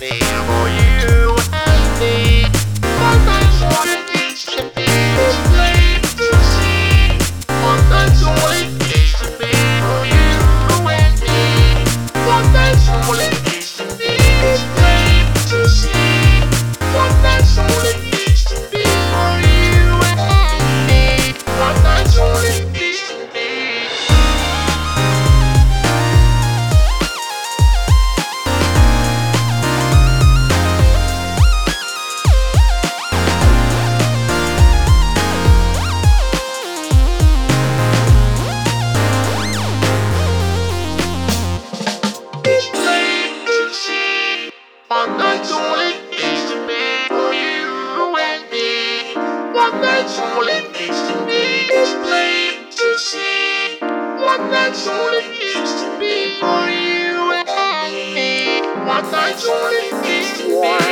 me. that's all it needs to be is plain to see. What that's all it needs to be for you and me. What that's all it needs to be.